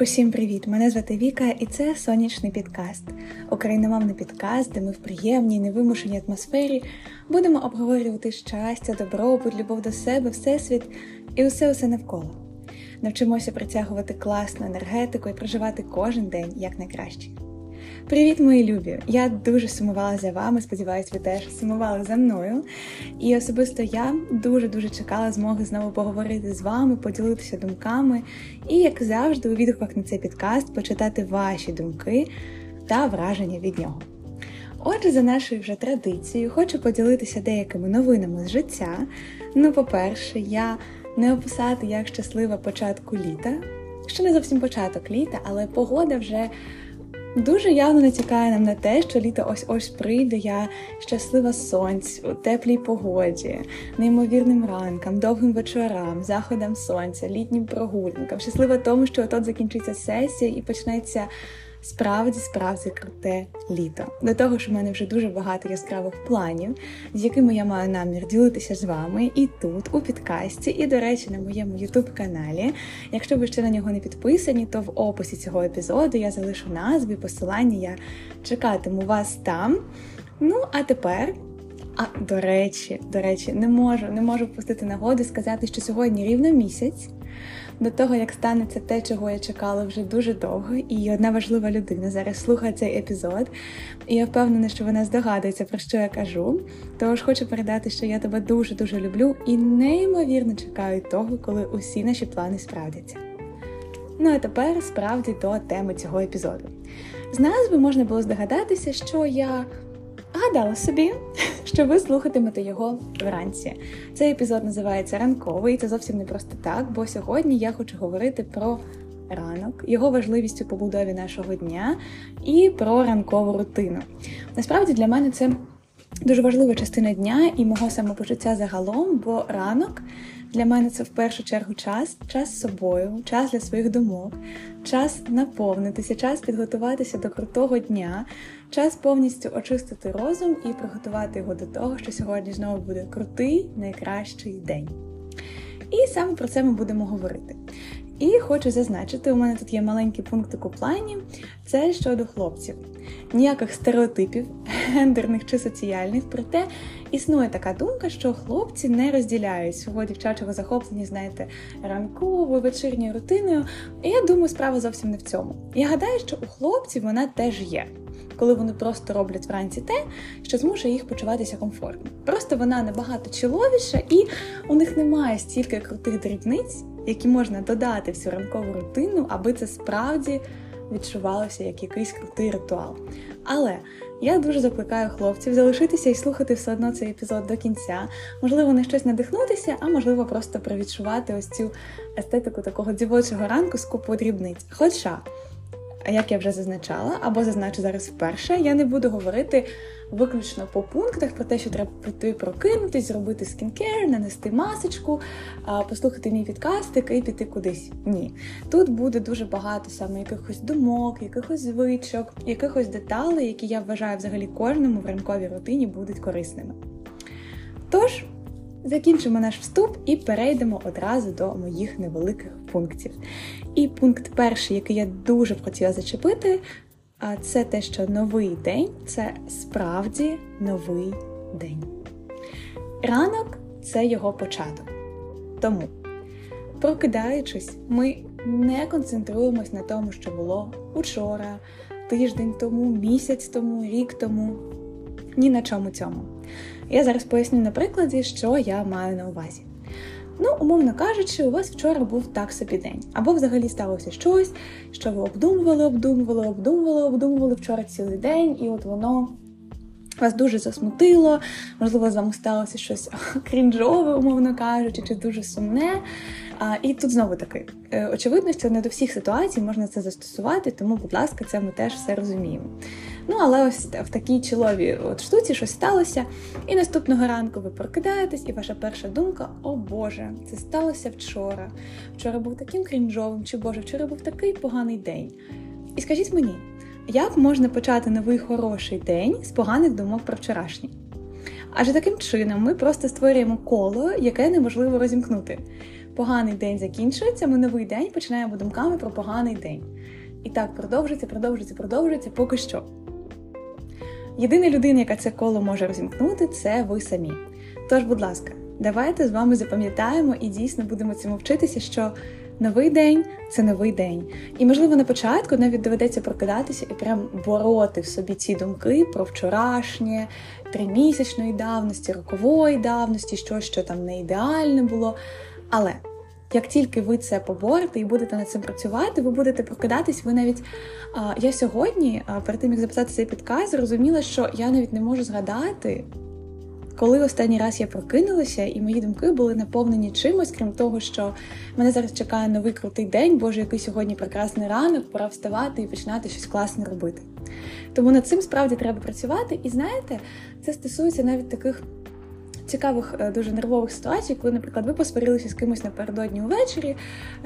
Усім привіт! Мене звати Віка, і це сонячний підкаст, україномовний підкаст, де ми в приємній, невимушеній атмосфері будемо обговорювати щастя, добробут, любов до себе, всесвіт і усе усе навколо. Навчимося притягувати класну енергетику і проживати кожен день як найкраще. Привіт, мої любі! Я дуже сумувала за вами. Сподіваюсь, ви теж сумували за мною. І особисто я дуже-дуже чекала змоги знову поговорити з вами, поділитися думками і, як завжди, у відгуках на цей підкаст почитати ваші думки та враження від нього. Отже, за нашою вже традицією, хочу поділитися деякими новинами з життя. Ну, по-перше, я не описати як щаслива початку літа. Ще не зовсім початок літа, але погода вже Дуже явно натякає нам на те, що літо ось ось прийде. Я щаслива сонць у теплій погоді, неймовірним ранкам, довгим вечорам, заходам сонця, літнім прогулянкам. Щаслива тому, що отот закінчиться сесія і почнеться справді справді круте літо. До того ж, у мене вже дуже багато яскравих планів, з якими я маю намір ділитися з вами і тут, у підкасті, і, до речі, на моєму ютуб-каналі. Якщо ви ще на нього не підписані, то в описі цього епізоду я залишу назві, посилання, я чекатиму вас там. Ну, а тепер. А до речі, до речі, не можу не можу впустити нагоди сказати, що сьогодні рівно місяць до того, як станеться те, чого я чекала вже дуже довго, і одна важлива людина зараз слухає цей епізод. І я впевнена, що вона здогадується, про що я кажу. Тож хочу передати, що я тебе дуже-дуже люблю і неймовірно чекаю того, коли усі наші плани справдяться. Ну а тепер справді до теми цього епізоду. З назви можна було здогадатися, що я гадала собі, що ви слухатимете його вранці. Цей епізод називається Ранковий, це зовсім не просто так, бо сьогодні я хочу говорити про ранок, його важливість у побудові нашого дня і про ранкову рутину. Насправді для мене це дуже важлива частина дня і мого самопочуття загалом, бо ранок. Для мене це в першу чергу час, час з собою, час для своїх думок, час наповнитися, час підготуватися до крутого дня, час повністю очистити розум і приготувати його до того, що сьогодні знову буде крутий, найкращий день. І саме про це ми будемо говорити. І хочу зазначити, у мене тут є маленький пунктик у плані, це щодо хлопців. Ніяких стереотипів, гендерних чи соціальних, проте існує така думка, що хлопці не розділяють свого дівчачого захоплення, знаєте, ранковою, вечірньою рутиною. І я думаю, справа зовсім не в цьому. Я гадаю, що у хлопців вона теж є. Коли вони просто роблять вранці те, що змушує їх почуватися комфортно. Просто вона набагато чоловіша, і у них немає стільки крутих дрібниць, які можна додати в цю ранкову рутину, аби це справді відчувалося як якийсь крутий ритуал. Але я дуже закликаю хлопців залишитися і слухати все одно цей епізод до кінця. Можливо, не щось надихнутися, а можливо, просто провідчувати ось цю естетику такого дівочого ранку з купу дрібниць. Хоча як я вже зазначала, або зазначу зараз вперше, я не буду говорити виключно по пунктах про те, що треба прийти прокинутись, зробити скінкер, нанести масочку, послухати мій підкастик і піти кудись. Ні. Тут буде дуже багато саме якихось думок, якихось звичок, якихось деталей, які я вважаю взагалі кожному в ранковій рутині будуть корисними. Тож. Закінчимо наш вступ і перейдемо одразу до моїх невеликих пунктів. І пункт перший, який я дуже б хотіла зачепити, це те, що новий день це справді новий день. Ранок це його початок. Тому, прокидаючись, ми не концентруємось на тому, що було учора, тиждень тому, місяць тому, рік тому. Ні на чому цьому. Я зараз поясню на прикладі, що я маю на увазі. Ну, умовно кажучи, у вас вчора був так собі день. Або взагалі сталося щось, що ви обдумували, обдумували, обдумували, обдумували вчора цілий день, і от воно вас дуже засмутило, можливо, з вами сталося щось крінжове, умовно кажучи, чи дуже сумне. А, І тут знову таки, е, очевидно, що не до всіх ситуацій можна це застосувати, тому, будь ласка, це ми теж все розуміємо. Ну, але ось в такій чоловій от штуці щось сталося, і наступного ранку ви прокидаєтесь, і ваша перша думка: о Боже, це сталося вчора. Вчора був таким крінжовим, чи Боже, вчора був такий поганий день. І скажіть мені, як можна почати новий хороший день з поганих думок про вчорашній? Адже таким чином ми просто створюємо коло, яке неможливо розімкнути. поганий день закінчується, ми новий день починаємо думками про поганий день. І так продовжується, продовжується, продовжується поки що. Єдина людина, яка це коло може розімкнути, це ви самі. Тож, будь ласка, давайте з вами запам'ятаємо і дійсно будемо цьому вчитися, що новий день це новий день. І, можливо, на початку навіть доведеться прокидатися і прям бороти в собі ці думки про вчорашнє, тримісячної давності, рокової давності, що, що там не ідеальне було. Але як тільки ви це поборете і будете над цим працювати, ви будете прокидатись. Ви навіть я сьогодні, перед тим як записати цей підказ, зрозуміла, що я навіть не можу згадати, коли останній раз я прокинулася, і мої думки були наповнені чимось, крім того, що мене зараз чекає новий крутий день, боже, який сьогодні прекрасний ранок, пора вставати і починати щось класне робити. Тому над цим справді треба працювати. І знаєте, це стосується навіть таких цікавих, е, дуже нервових ситуацій, коли, наприклад, ви посварилися з кимось напередодні увечері,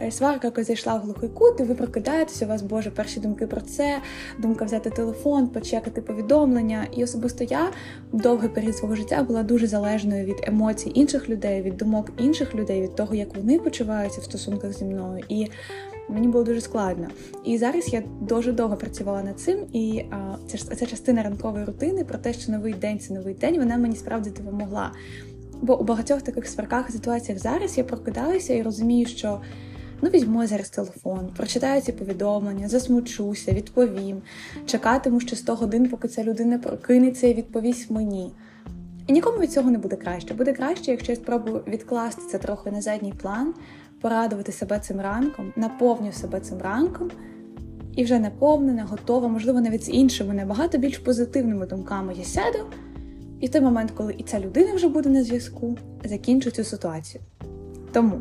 е, сварка якось зайшла в глухий кут, і ви прокидаєтеся, у вас Боже, перші думки про це, думка взяти телефон, почекати повідомлення. І особисто я довгий період свого життя була дуже залежною від емоцій інших людей, від думок інших людей, від того, як вони почуваються в стосунках зі мною. І Мені було дуже складно. І зараз я дуже довго працювала над цим, і а, ця, ця частина ранкової рутини про те, що новий день це новий день, вона мені справді допомогла. Бо у багатьох таких сварках ситуаціях зараз я прокидаюся і розумію, що ну візьму зараз телефон, прочитаю ці повідомлення, засмучуся, відповім, чекатиму ще 100 годин, поки ця людина прокинеться і відповість мені. І нікому від цього не буде краще. Буде краще, якщо я спробую відкласти це трохи на задній план, порадувати себе цим ранком, наповню себе цим ранком і вже наповнена, готова, можливо, навіть з іншими, набагато більш позитивними думками я сяду. І в той момент, коли і ця людина вже буде на зв'язку, закінчу цю ситуацію. Тому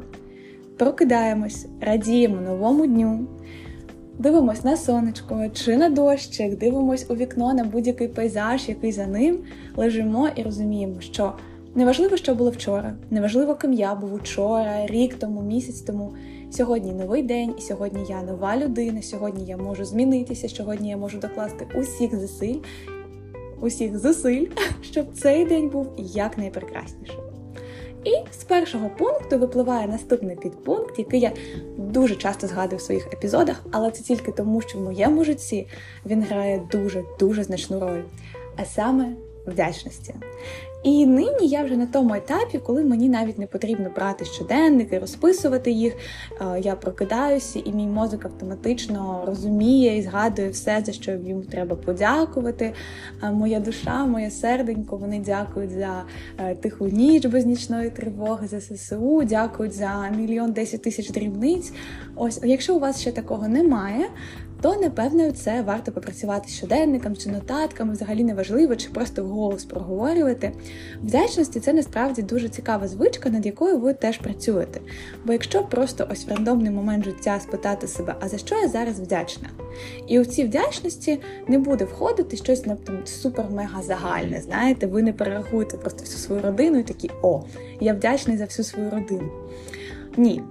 прокидаємось, радіємо новому дню, дивимось на сонечко чи на дощик, дивимось у вікно на будь-який пейзаж, який за ним лежимо і розуміємо, що неважливо, що було вчора, неважливо, ким я був учора, рік тому, місяць тому. Сьогодні новий день, і сьогодні я нова людина. Сьогодні я можу змінитися. Сьогодні я можу докласти усіх зусиль, усіх зусиль, щоб цей день був якнайпрекраснішим. І з першого пункту випливає наступний підпункт, який я дуже часто згадую в своїх епізодах, але це тільки тому, що в моєму житті він грає дуже-дуже значну роль, а саме вдячності. І нині я вже на тому етапі, коли мені навіть не потрібно брати щоденники, розписувати їх. Я прокидаюся, і мій мозок автоматично розуміє і згадує все, за що йому треба подякувати. Моя душа, моє серденько, вони дякують за е, тиху ніч без нічної тривоги, за ССУ, дякують за мільйон десять тисяч дрібниць. Ось, якщо у вас ще такого немає, то напевно це варто попрацювати з щоденником чи нотатками, взагалі неважливо, чи просто вголос проговорювати. Вдячності це насправді дуже цікава звичка, над якою ви теж працюєте. Бо якщо просто ось в рандомний момент життя спитати себе, а за що я зараз вдячна? І у цій вдячності не буде входити щось на супер-мега загальне. Знаєте, ви не перерахуєте просто всю свою родину і такі о, я вдячний за всю свою родину. Ні.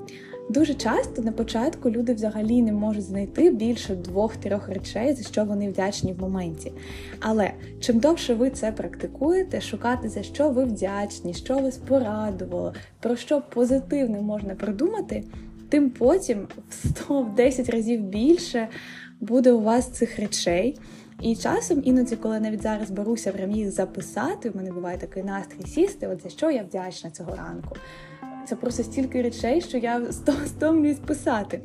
Дуже часто на початку люди взагалі не можуть знайти більше двох-трьох речей, за що вони вдячні в моменті. Але чим довше ви це практикуєте, шукати за що ви вдячні, що вас порадувало, про що позитивне можна придумати, тим потім в 100-10 разів більше буде у вас цих речей. І часом, іноді, коли навіть зараз беруся прям їх записати, в мене буває такий настрій сісти, от за що я вдячна цього ранку. Це просто стільки речей, що я стомлююсь писати.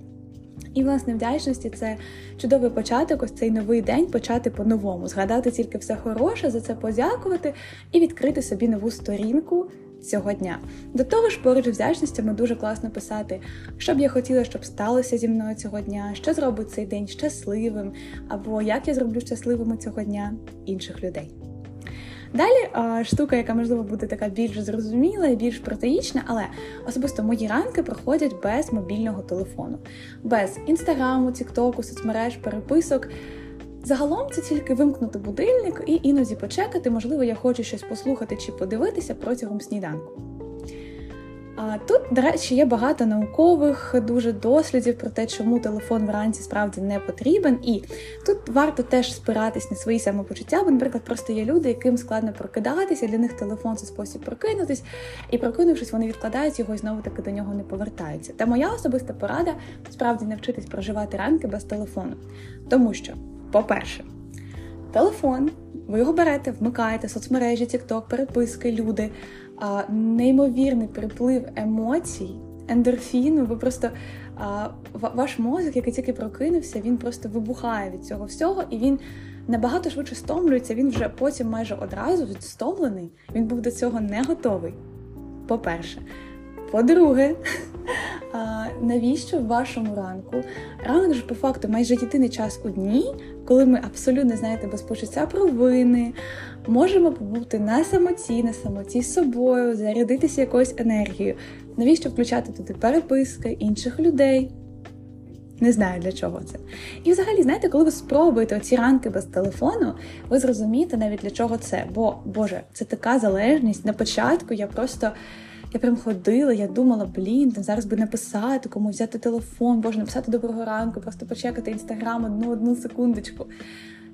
І, власне, вдячності це чудовий початок, ось цей новий день почати по-новому, згадати тільки все хороше, за це подякувати і відкрити собі нову сторінку цього дня. До того ж, поруч вдячностями дуже класно писати, що б я хотіла, щоб сталося зі мною цього дня, що зробить цей день щасливим, або як я зроблю щасливими цього дня інших людей. Далі штука, яка можливо буде така більш зрозуміла і більш протеїчна, але особисто мої ранки проходять без мобільного телефону, без інстаграму, тіктоку, соцмереж, переписок. Загалом це тільки вимкнути будильник і іноді почекати, можливо, я хочу щось послухати чи подивитися протягом сніданку. А тут, до речі, є багато наукових дуже дослідів про те, чому телефон вранці справді не потрібен. І тут варто теж спиратись на свої самопочуття, бо, наприклад, просто є люди, яким складно прокидатися, для них телефон це спосіб прокинутись, і прокинувшись, вони відкладають його і знову таки до нього не повертаються. Та моя особиста порада справді навчитись проживати ранки без телефону. Тому що, по-перше, телефон, ви його берете, вмикаєте соцмережі, TikTok, переписки, люди неймовірний приплив емоцій, ендорфіну. Ви просто ваш мозок, який тільки прокинувся, він просто вибухає від цього всього, і він набагато швидше стомлюється. Він вже потім майже одразу відстомлений. Він був до цього не готовий. По-перше. По-друге, навіщо в вашому ранку? Ранок ж по факту майже єдиний час у дні, коли ми абсолютно знаєте без почуття провини, можемо побути на самоті, на самоті з собою, зарядитися якоюсь енергією. Навіщо включати туди переписки інших людей? Не знаю для чого це. І взагалі, знаєте, коли ви спробуєте оці ранки без телефону, ви зрозумієте навіть для чого це. Бо, Боже, це така залежність. На початку я просто. Я прям ходила, я думала, блін, там зараз би написати, кому взяти телефон, боже, написати доброго ранку, просто почекати інстаграм одну одну секундочку.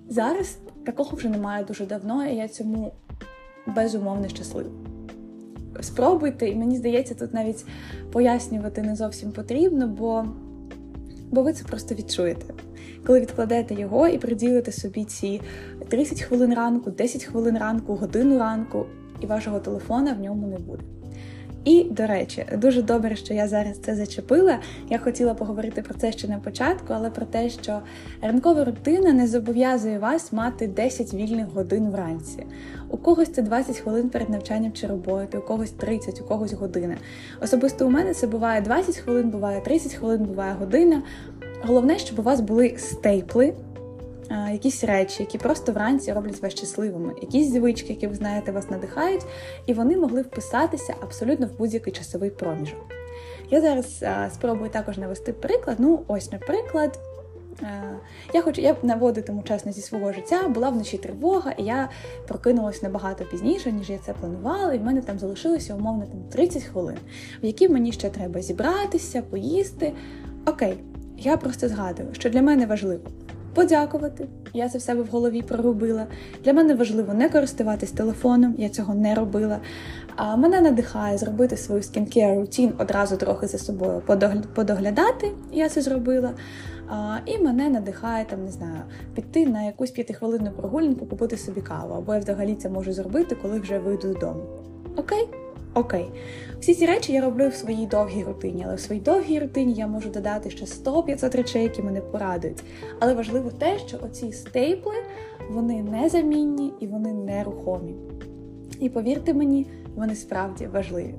Зараз такого вже немає дуже давно, і я цьому безумовно щаслива. Спробуйте, і мені здається, тут навіть пояснювати не зовсім потрібно, бо бо ви це просто відчуєте. Коли відкладете його і приділите собі ці 30 хвилин ранку, 10 хвилин ранку, годину ранку, і вашого телефона в ньому не буде. І, до речі, дуже добре, що я зараз це зачепила. Я хотіла поговорити про це ще на початку, але про те, що ранкова рутина не зобов'язує вас мати 10 вільних годин вранці. У когось це 20 хвилин перед навчанням чи роботою, у когось 30, у когось година. Особисто у мене це буває 20 хвилин, буває 30 хвилин, буває година. Головне, щоб у вас були стейпли якісь речі, які просто вранці роблять вас щасливими, якісь звички, які ви знаєте, вас надихають, і вони могли вписатися абсолютно в будь-який часовий проміжок. Я зараз а, спробую також навести приклад. Ну, ось, наприклад. Я хочу, я наводитиму чесно зі свого життя, була вночі тривога, і я прокинулась набагато пізніше, ніж я це планувала, і в мене там залишилося умовно там 30 хвилин, в які мені ще треба зібратися, поїсти. Окей, я просто згадую, що для мене важливо подякувати. Я це в себе в голові прорубила. Для мене важливо не користуватись телефоном, я цього не робила. А мене надихає зробити свою скінкер рутін одразу трохи за собою подоглядати. Я це зробила. А, І мене надихає там, не знаю, піти на якусь п'ятихвилинну прогулянку, купити собі каву. Або я взагалі це можу зробити, коли вже вийду додому. Окей? Окей, всі ці речі я роблю в своїй довгій рутині, але в своїй довгій рутині я можу додати ще 100-500 речей, які мене порадують. Але важливо те, що оці стейпли вони незамінні і вони нерухомі. І повірте мені, вони справді важливі.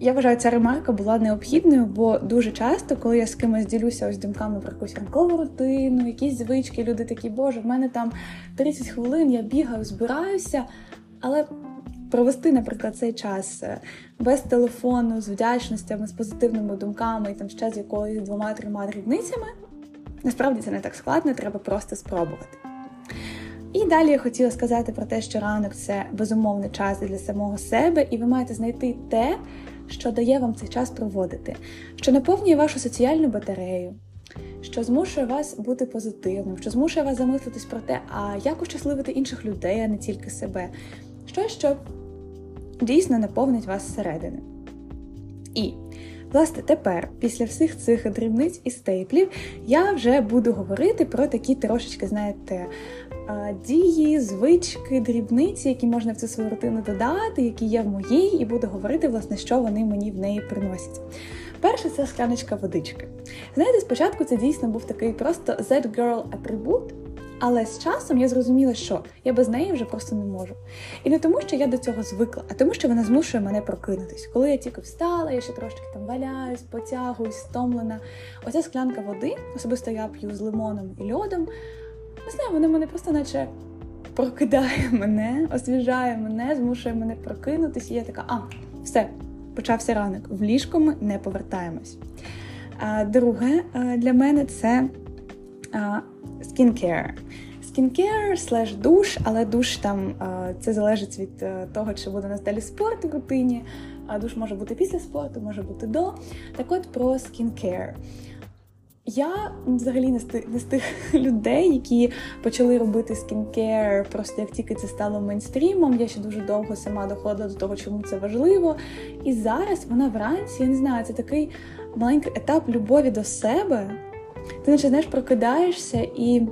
Я вважаю, ця ремарка була необхідною, бо дуже часто, коли я з кимось ділюся ось думками про якусь ранкову рутину, якісь звички, люди такі, боже, в мене там 30 хвилин, я бігаю, збираюся, але провести, наприклад, цей час е, без телефону, з вдячностями, з позитивними думками і там ще з якоюсь двома-трьома дрібницями. Насправді це не так складно, треба просто спробувати. І далі я хотіла сказати про те, що ранок це безумовний час для самого себе, і ви маєте знайти те, що дає вам цей час проводити, що наповнює вашу соціальну батарею, що змушує вас бути позитивним, що змушує вас замислитись про те, а як ощасливити інших людей, а не тільки себе. Що, що дійсно наповнить вас зсередини. І, власне, тепер, після всіх цих дрібниць і стейплів, я вже буду говорити про такі трошечки, знаєте, дії, звички, дрібниці, які можна в цю свою рутину додати, які є в моїй, і буду говорити, власне, що вони мені в неї приносять. Перше це скляночка водички. Знаєте, спочатку це дійсно був такий просто Z-girl атрибут. Але з часом я зрозуміла, що я без неї вже просто не можу. І не тому, що я до цього звикла, а тому, що вона змушує мене прокинутись. Коли я тільки встала, я ще трошки там валяюсь, потягуюсь, стомлена. Оця склянка води, особисто я п'ю з лимоном і льодом. Не знаю, вона мене просто наче прокидає мене, освіжає мене, змушує мене прокинутись. І я така, а, все, почався ранок. В ліжко ми не повертаємось. Друге для мене це skincare. Skincare слеш душ, але душ там це залежить від е, того, чи буде у далі спорт в рутині. А душ може бути після спорту, може бути до. Так от про skincare. Я взагалі не з тих, не з тих людей, які почали робити skincare, просто як тільки це стало мейнстрімом. Я ще дуже довго сама доходила до того, чому це важливо. І зараз вона вранці, я не знаю, це такий маленький етап любові до себе. Ти наче знаєш, прокидаєшся і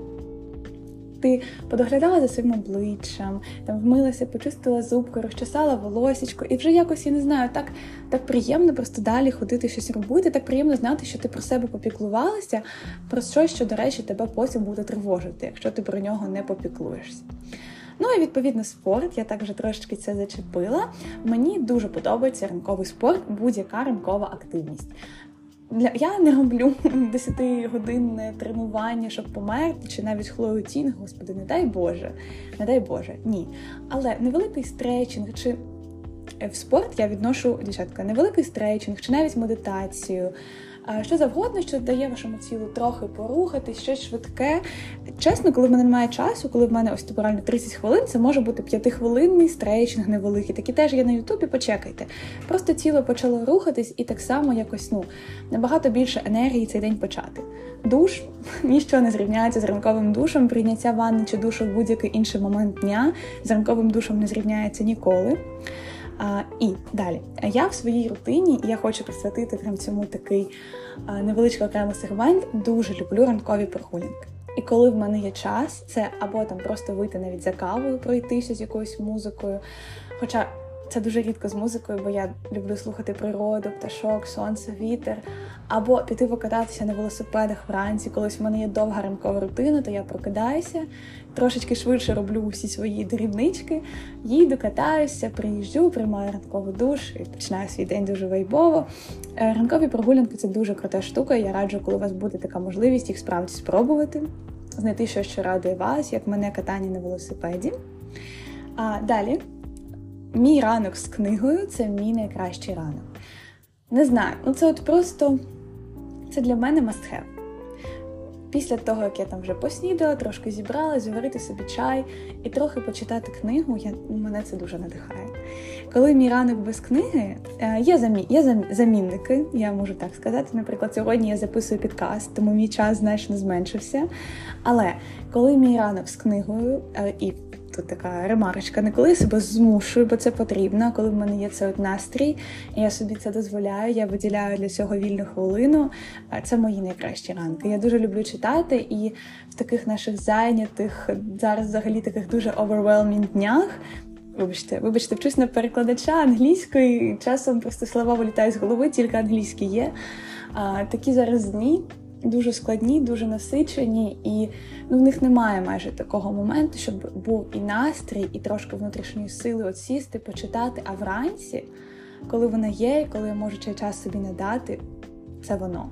ти подоглядала за своїм обличчям, там вмилася, почистила зубку, розчесала волосічко, і вже якось я не знаю, так так приємно просто далі ходити щось робити. Так приємно знати, що ти про себе попіклувалася, про щось, що, до речі, тебе потім буде тривожити, якщо ти про нього не попіклуєшся. Ну і відповідно спорт, я так вже трошечки це зачепила. Мені дуже подобається ранковий спорт, будь-яка ранкова активність. Для я не роблю 10-годинне тренування, щоб померти, чи навіть хлоутінг, господи, не дай Боже, не дай Боже, ні. Але невеликий стретчинг, чи в спорт я відношу дівчатка, невеликий стретчинг, чи навіть медитацію що завгодно, що дає вашому тілу трохи порухатись, щось швидке. Чесно, коли в мене немає часу, коли в мене ось реально 30 хвилин, це може бути п'ятихвилинний стрейчинг невеликий. Такі теж є на Ютубі, почекайте. Просто тіло почало рухатись і так само якось ну набагато більше енергії цей день почати. Душ ніщо не зрівняється з ранковим душем, прийняття ванни чи душу в будь-який інший момент дня з ранковим душем не зрівняється ніколи. А, І далі я в своїй рутині, і я хочу присвятити прям цьому такий невеличкий окремий сегмент. Дуже люблю ранкові прогулянки. І коли в мене є час, це або там просто вийти навіть за кавою, пройтися з якоюсь музикою. Хоча це дуже рідко з музикою, бо я люблю слухати природу, пташок, сонце, вітер. Або піти покататися на велосипедах вранці. Колись в мене є довга ранкова рутина, то я прокидаюся, трошечки швидше роблю усі свої дрібнички, їду, катаюся, приїжджу, приймаю ранковий душ і починаю свій день дуже вайбово. Е, ранкові прогулянки це дуже крута штука. Я раджу, коли у вас буде така можливість, їх справді спробувати, знайти щось, що радує вас, як мене катання на велосипеді. А далі. Мій ранок з книгою це мій найкращий ранок. Не знаю, ну це от просто це для мене must have. Після того, як я там вже поснідала, трошки зібрала, заварити собі чай і трохи почитати книгу, я, мене це дуже надихає. Коли мій ранок без книги, е, є замі, є замінники, я можу так сказати. Наприклад, сьогодні я записую підкаст, тому мій час значно зменшився. Але коли мій ранок з книгою е, і тут така ремарочка, не коли я себе змушую, бо це потрібно. Коли в мене є цей от настрій, і я собі це дозволяю, я виділяю для цього вільну хвилину. Це мої найкращі ранки. Я дуже люблю читати, і в таких наших зайнятих зараз взагалі таких дуже overwhelming днях. Вибачте, вибачте, вчусь на перекладача англійської, часом просто слова вилітають з голови, тільки англійські є. А, Такі зараз дні дуже складні, дуже насичені, і ну, в них немає майже такого моменту, щоб був і настрій, і трошки внутрішньої сили от сісти, почитати. А вранці, коли вона є, і коли я можу цей час собі надати, це воно.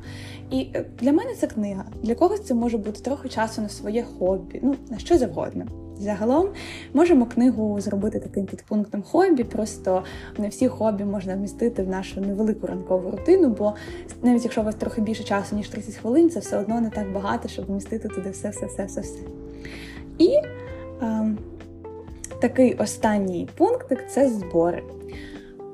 І е, для мене це книга. Для когось це може бути трохи часу на своє хобі, ну на що завгодно. Загалом можемо книгу зробити таким підпунктом хобі, просто не всі хобі можна вмістити в нашу невелику ранкову рутину, бо навіть якщо у вас трохи більше часу, ніж 30 хвилин, це все одно не так багато, щоб вмістити туди все-все-все-все-все. І е, такий останній пунктик це збори.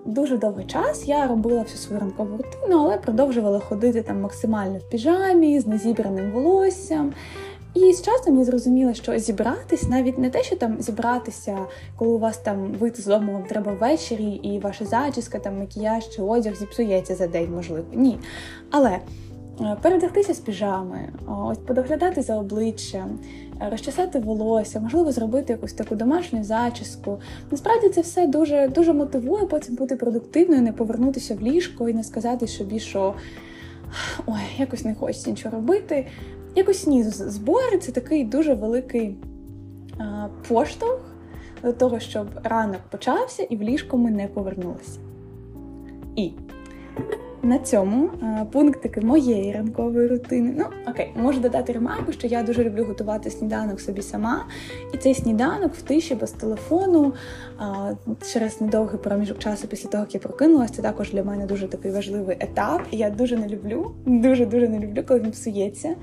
Дуже довгий час я робила всю свою ранкову рутину, але продовжувала ходити там максимально в піжамі з незібраним волоссям. І з часом я зрозуміла, що зібратись навіть не те, що там зібратися, коли у вас там вийти з дому, вам треба ввечері, і ваша зачіска, там макіяж чи одяг зіпсується за день, можливо. Ні. Але е, передягтися з піжами, ось подоглядати за обличчям, розчесати волосся, можливо, зробити якусь таку домашню зачіску. Насправді це все дуже дуже мотивує потім бути продуктивною, не повернутися в ліжко і не сказати собі, що ой, якось не хочеться нічого робити. Якось ні, збори це такий дуже великий а, поштовх до того, щоб ранок почався і в ліжко ми не повернулися. І на цьому а, пунктики моєї ранкової рутини. Ну, окей, можу додати ремарку, що я дуже люблю готувати сніданок собі сама. І цей сніданок в тиші без телефону а, через недовгий проміжок часу після того, як я прокинулася, це також для мене дуже такий важливий етап. І я дуже не люблю, дуже-дуже не люблю, коли він псується.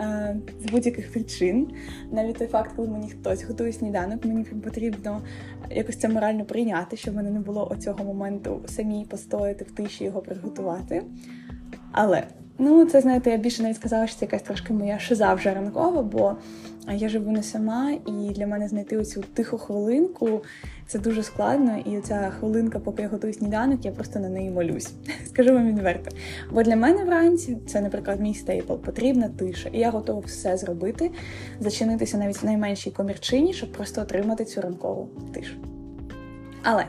Е, з будь-яких причин. Навіть той факт, коли мені хтось готує сніданок, мені потрібно якось це морально прийняти, щоб мене не було оцього моменту самій постояти в тиші його приготувати. Але Ну, це знаєте, я більше навіть сказала, що це якась трошки моя шиза вже ранкова, бо я живу не сама, і для мене знайти оцю тиху хвилинку це дуже складно. І ця хвилинка, поки я готую сніданок, я просто на неї молюсь. Скажу вам відверто. Бо для мене вранці це, наприклад, мій стейпл, потрібна тиша, і я готова все зробити, зачинитися навіть в найменшій комірчині, щоб просто отримати цю ранкову тишу. Але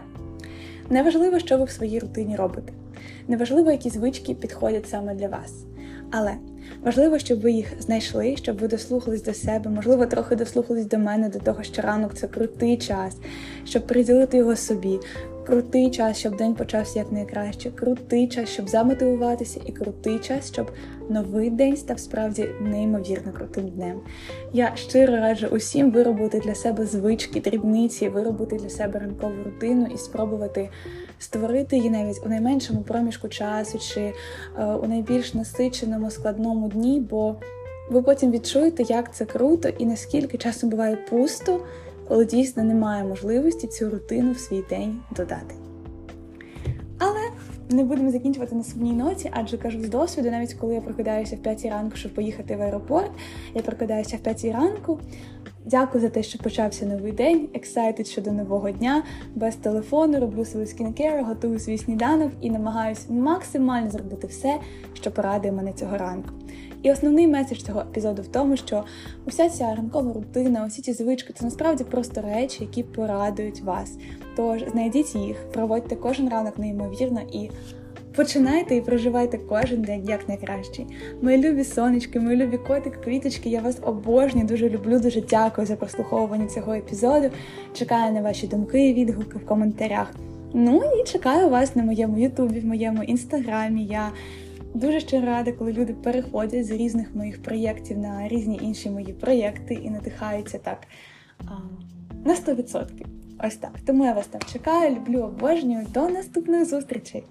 неважливо, що ви в своїй рутині робите. Неважливо, які звички підходять саме для вас. Але важливо, щоб ви їх знайшли, щоб ви дослухались до себе, можливо, трохи дослухались до мене, до того, що ранок це крутий час, щоб приділити його собі. Крутий час, щоб день почався як найкраще, крутий час, щоб замотивуватися, і крутий час, щоб новий день став справді неймовірно крутим днем. Я щиро раджу усім виробити для себе звички, дрібниці, виробити для себе ранкову рутину і спробувати створити її навіть у найменшому проміжку часу чи е, у найбільш насиченому складному дні, бо ви потім відчуєте, як це круто і наскільки часом буває пусто, коли дійсно немає можливості цю рутину в свій день додати. Але не будемо закінчувати на сумній ноті, адже кажу з досвіду, навіть коли я прокидаюся в 5 ранку, щоб поїхати в аеропорт, я прокидаюся в 5 ранку. Дякую за те, що почався новий день. Excited щодо нового дня. Без телефону роблю свою skincare, готую свій сніданок і намагаюся максимально зробити все, що порадує мене цього ранку. І основний меседж цього епізоду в тому, що уся ця ранкова рутина, усі ці звички це насправді просто речі, які порадують вас. Тож знайдіть їх, проводьте кожен ранок неймовірно і. Починайте і проживайте кожен день як найкращий. Мої любі сонечки, мої любі котики, квіточки, я вас обожнюю, дуже люблю, дуже дякую за прослуховування цього епізоду. Чекаю на ваші думки і відгуки в коментарях. Ну і чекаю вас на моєму ютубі, в моєму інстаграмі. Я дуже щиро рада, коли люди переходять з різних моїх проєктів на різні інші мої проєкти і надихаються так а, на 100%. Ось так. Тому я вас там чекаю, люблю, обожнюю. До наступних зустрічей!